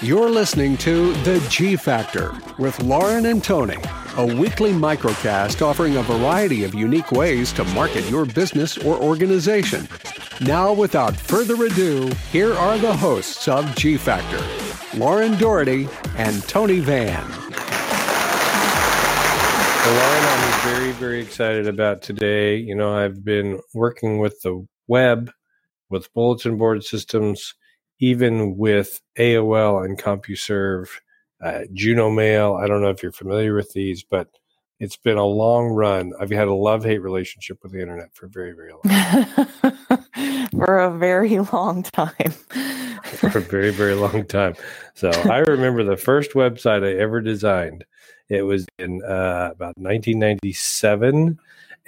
You're listening to The G Factor with Lauren and Tony, a weekly microcast offering a variety of unique ways to market your business or organization. Now, without further ado, here are the hosts of G Factor Lauren Doherty and Tony Van. Lauren, I'm very, very excited about today. You know, I've been working with the web, with bulletin board systems even with AOL and CompuServe, uh, Juno Mail. I don't know if you're familiar with these, but it's been a long run. I've had a love hate relationship with the internet for a very, very long for a very long time. for a very, very long time. So I remember the first website I ever designed. It was in uh, about 1997.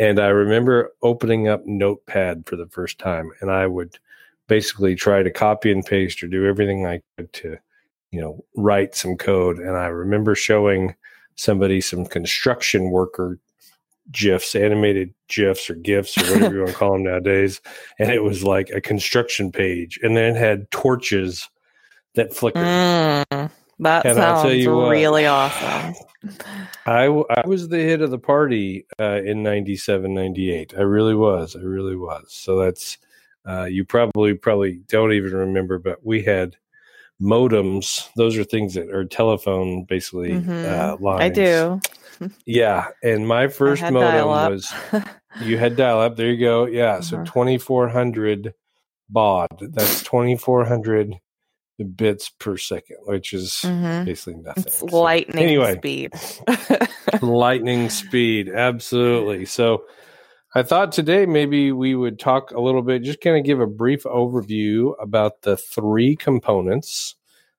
And I remember opening up Notepad for the first time, and I would basically try to copy and paste or do everything I could to, you know, write some code. And I remember showing somebody some construction worker GIFs, animated GIFs or GIFs or whatever you want to call them nowadays. And it was like a construction page. And then it had torches that flickered. Mm, that and sounds really what, awesome. I, I was the hit of the party uh, in 97, 98. I really was. I really was. So that's, uh, you probably probably don't even remember, but we had modems. Those are things that are telephone basically mm-hmm. uh, lines. I do. yeah, and my first modem was you had dial up. There you go. Yeah, uh-huh. so four hundred baud. That's twenty four hundred bits per second, which is mm-hmm. basically nothing. It's so, lightning anyway, speed. lightning speed, absolutely. So I thought today maybe we would talk a little bit, just kind of give a brief overview about the three components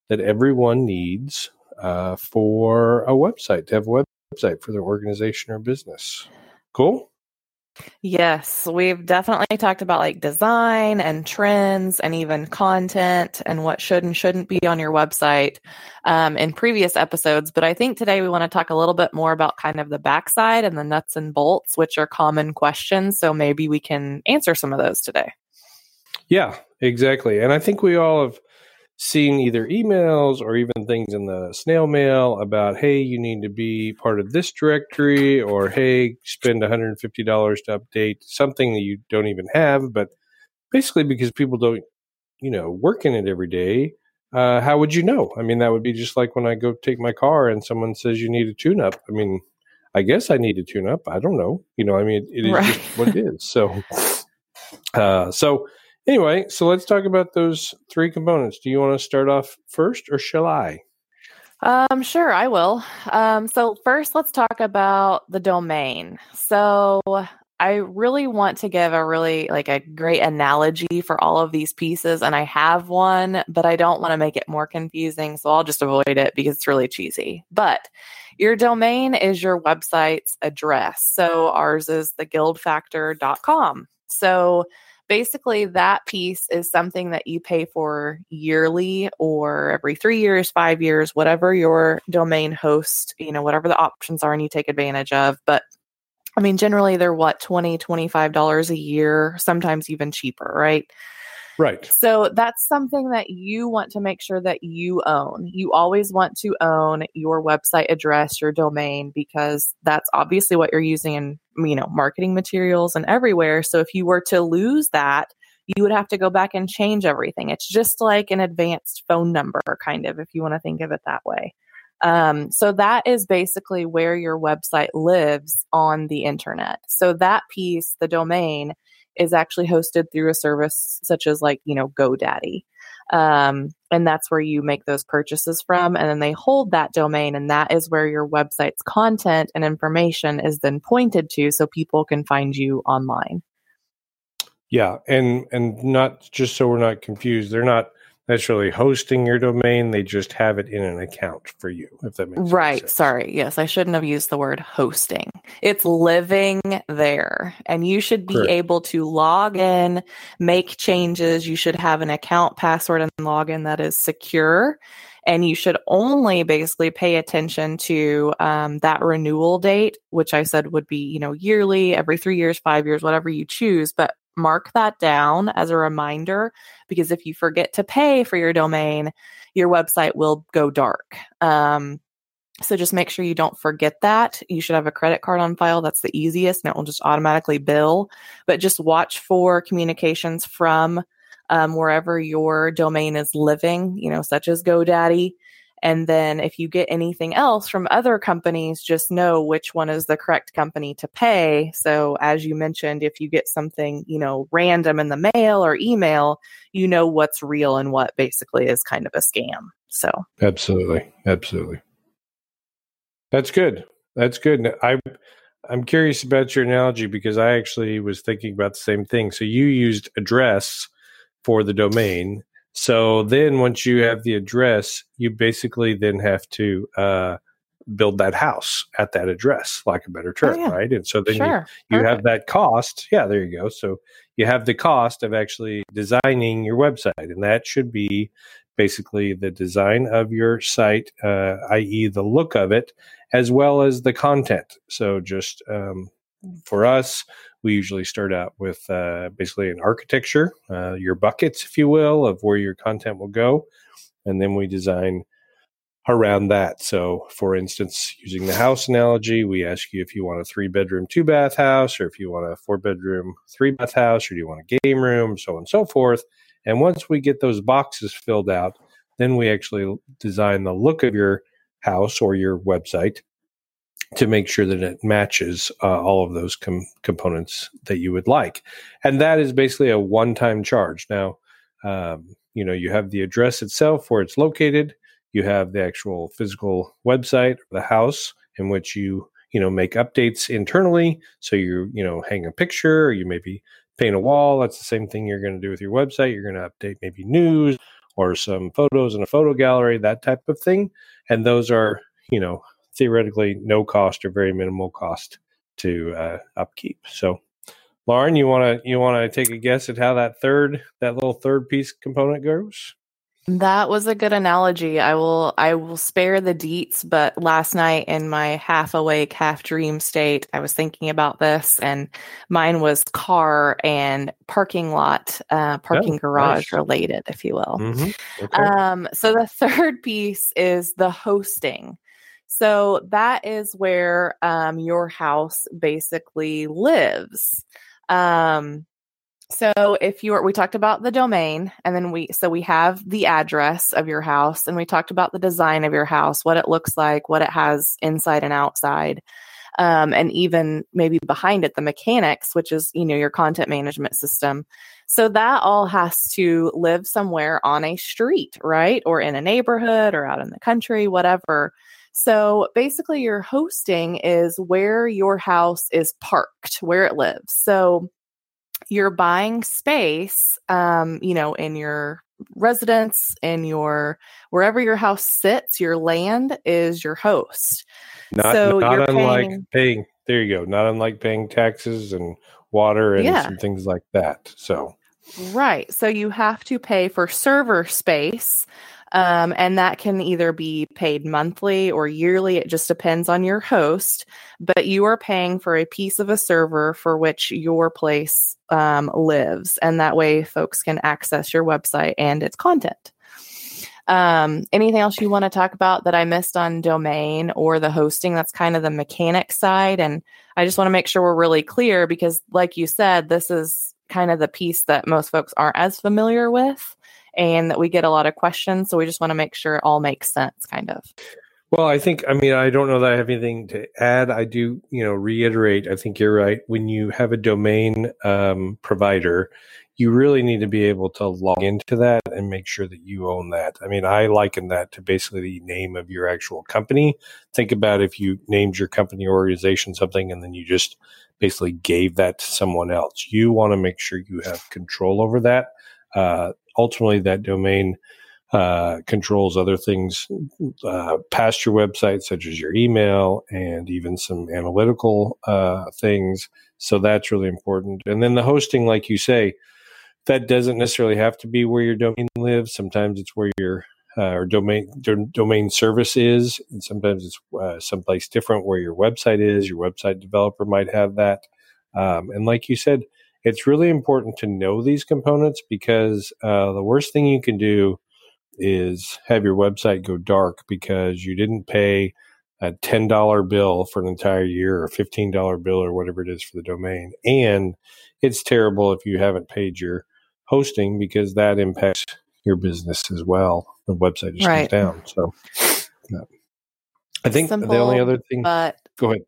that everyone needs uh, for a website to have a website for their organization or business. Cool. Yes, we've definitely talked about like design and trends and even content and what should and shouldn't be on your website um, in previous episodes. But I think today we want to talk a little bit more about kind of the backside and the nuts and bolts, which are common questions. So maybe we can answer some of those today. Yeah, exactly. And I think we all have seen either emails or even things in the snail mail about, hey, you need to be part of this directory, or hey, spend $150 to update something that you don't even have. But basically, because people don't, you know, work in it every day, uh, how would you know? I mean, that would be just like when I go take my car and someone says you need a tune up. I mean, I guess I need a tune up. I don't know. You know, I mean, it, it is right. just what it is. So, uh, so Anyway, so let's talk about those three components. Do you want to start off first or shall I? Um, sure, I will. Um, so first let's talk about the domain. So I really want to give a really like a great analogy for all of these pieces, and I have one, but I don't want to make it more confusing, so I'll just avoid it because it's really cheesy. But your domain is your website's address. So ours is theguildfactor.com. So basically that piece is something that you pay for yearly or every three years five years whatever your domain host you know whatever the options are and you take advantage of. But i mean generally they're what 20 25 dollars a year sometimes even cheaper right Right. So that's something that you want to make sure that you own. You always want to own your website address, your domain, because that's obviously what you're using in, you know, marketing materials and everywhere. So if you were to lose that, you would have to go back and change everything. It's just like an advanced phone number, kind of, if you want to think of it that way. Um, so that is basically where your website lives on the internet. So that piece, the domain, is actually hosted through a service such as like you know godaddy. Um, and that's where you make those purchases from and then they hold that domain and that is where your website's content and information is then pointed to so people can find you online. Yeah and and not just so we're not confused they're not necessarily hosting your domain. They just have it in an account for you, if that makes right. Sense. Sorry. Yes, I shouldn't have used the word hosting. It's living there, and you should be Correct. able to log in, make changes. You should have an account password and login that is secure. And you should only basically pay attention to um, that renewal date, which I said would be, you know, yearly, every three years, five years, whatever you choose. But mark that down as a reminder because if you forget to pay for your domain, your website will go dark. Um, so just make sure you don't forget that. You should have a credit card on file. That's the easiest and it will just automatically bill. But just watch for communications from um, wherever your domain is living, you know, such as GoDaddy. And then if you get anything else from other companies, just know which one is the correct company to pay. So as you mentioned, if you get something, you know, random in the mail or email, you know what's real and what basically is kind of a scam. So Absolutely. Absolutely. That's good. That's good. I I'm curious about your analogy because I actually was thinking about the same thing. So you used address for the domain. So then once you have the address, you basically then have to uh, build that house at that address, like a better term, Oh, yeah. right? And so then sure. you, you have that cost. Yeah, there you go. So you have the cost of actually designing your website, and that should be basically the design of your site, uh, i.e., the look of it, as well as the content. So just um, for us, we usually start out with uh, basically an architecture, uh, your buckets, if you will, of where your content will go, and then we design around that. So, for instance, using the house analogy, we ask you if you want a three bedroom, two bath house, or if you want a four bedroom, three bath house, or do you want a game room, so on and so forth. And once we get those boxes filled out, then we actually design the look of your house or your website to make sure that it matches uh, all of those com- components that you would like. And that is basically a one time charge. Now, um, you know, you have the address itself where it's located, you have the actual physical website, the house in which you, you know, make updates internally. So you, you know, hang a picture or you maybe paint a wall. That's the same thing you're going to do with your website. You're going to update maybe news or some photos in a photo gallery, that type of thing. And those are, you know, theoretically no cost or very minimal cost to uh, upkeep. So, Lauren, you want to you want to take a guess at how that third that little third piece component goes? That was a good analogy. I will I will spare the deets, but last night in my half awake, half dream state, I was thinking about this and mine was car and parking lot, uh parking garage nice. related, if you will. Mm-hmm. Okay. Um, so the third piece is the hosting. So that is where um, your house basically lives. Um, so if you're, we talked about the domain, and then we, so we have the address of your house, and we talked about the design of your house, what it looks like, what it has inside and outside. Um, and even maybe behind it, the mechanics, which is, you know, your content management system. So that all has to live somewhere on a street, right? Or in a neighborhood or out in the country, whatever. So basically, your hosting is where your house is parked, where it lives. So you're buying space, um, you know, in your residence, in your wherever your house sits, your land is your host. not so not unlike paying- paying. There you go. Not unlike paying taxes and water and Yeah. some things like that. So Right. So you have to pay for server space. Um, and that can either be paid monthly or yearly. It just depends on your host. But you are paying for a piece of a server for which your place um, lives. And that way, folks can access your website and its content. Um, anything else you want to talk about that I missed on domain or the hosting? That's kind of the mechanic side. And I just want to make sure we're really clear because, like you said, this is kind of the piece that most folks aren't as familiar with and that we get a lot of questions. So we just want to make sure it all makes sense, kind of. Well, I think, I mean, I don't know that I have anything to add. I do, you know, reiterate, I think you're right. When you have a domain um, provider, you really need to be able to log into that and make sure that you own that. I mean, I liken that to basically the name of your actual company. Think about if you named your company or organization something and then you just basically gave that to someone else. You want to make sure you have control over that. Uh, ultimately, that domain uh, controls other things uh, past your website, such as your email and even some analytical uh, things. So that's really important. And then the hosting, like you say, that doesn't necessarily have to be where your domain lives. Sometimes it's where your uh, or domain do, domain service is, and sometimes it's uh, someplace different where your website is. Your website developer might have that. Um, and like you said, it's really important to know these components because uh, the worst thing you can do is have your website go dark because you didn't pay a $10 bill for an entire year or $15 bill or whatever it is for the domain. And it's terrible if you haven't paid your hosting because that impacts your business as well. The website just right. goes down. So I think Simple, the only other thing. But go ahead.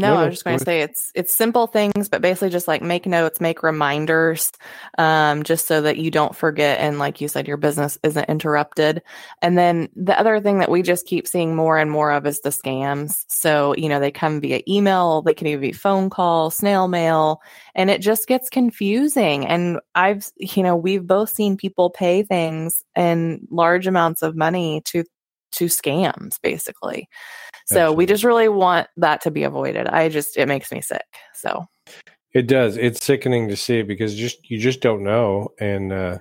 No, no, I was just going to say it's it's simple things, but basically just like make notes, make reminders, um, just so that you don't forget and like you said, your business isn't interrupted. And then the other thing that we just keep seeing more and more of is the scams. So you know they come via email, they can even be phone call, snail mail, and it just gets confusing. And I've you know we've both seen people pay things in large amounts of money to to scams basically. So Absolutely. we just really want that to be avoided. I just it makes me sick. So it does. It's sickening to see because just you just don't know and uh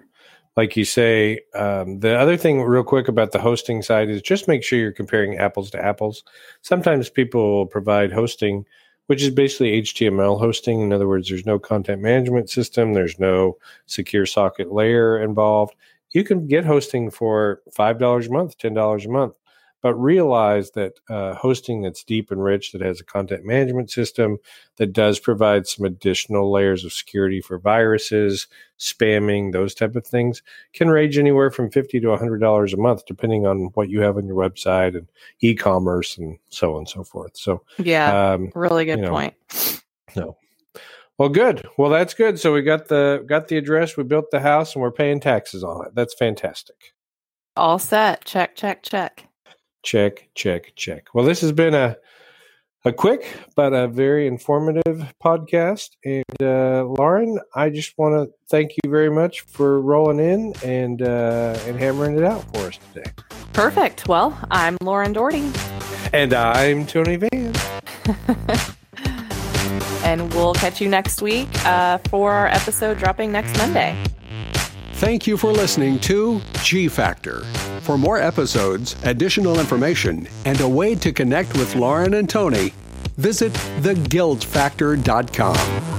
like you say, um, the other thing, real quick, about the hosting side is just make sure you're comparing apples to apples. Sometimes people will provide hosting, which is basically HTML hosting. In other words, there's no content management system, there's no secure socket layer involved you can get hosting for $5 a month, $10 a month. But realize that uh, hosting that's deep and rich, that has a content management system, that does provide some additional layers of security for viruses, spamming, those type of things, can range anywhere from fifty to hundred dollars a month, depending on what you have on your website and e-commerce and so on and so forth. So, yeah, um, really good you know, point. No, well, good. Well, that's good. So we got the got the address, we built the house, and we're paying taxes on it. That's fantastic. All set. Check, check, check. Check, check, check. Well, this has been a a quick but a very informative podcast. And uh, Lauren, I just want to thank you very much for rolling in and uh, and hammering it out for us today. Perfect. Well, I'm Lauren Doherty. And I'm Tony Van. and we'll catch you next week uh, for our episode dropping next Monday. Thank you for listening to G Factor. For more episodes, additional information, and a way to connect with Lauren and Tony, visit theguildfactor.com.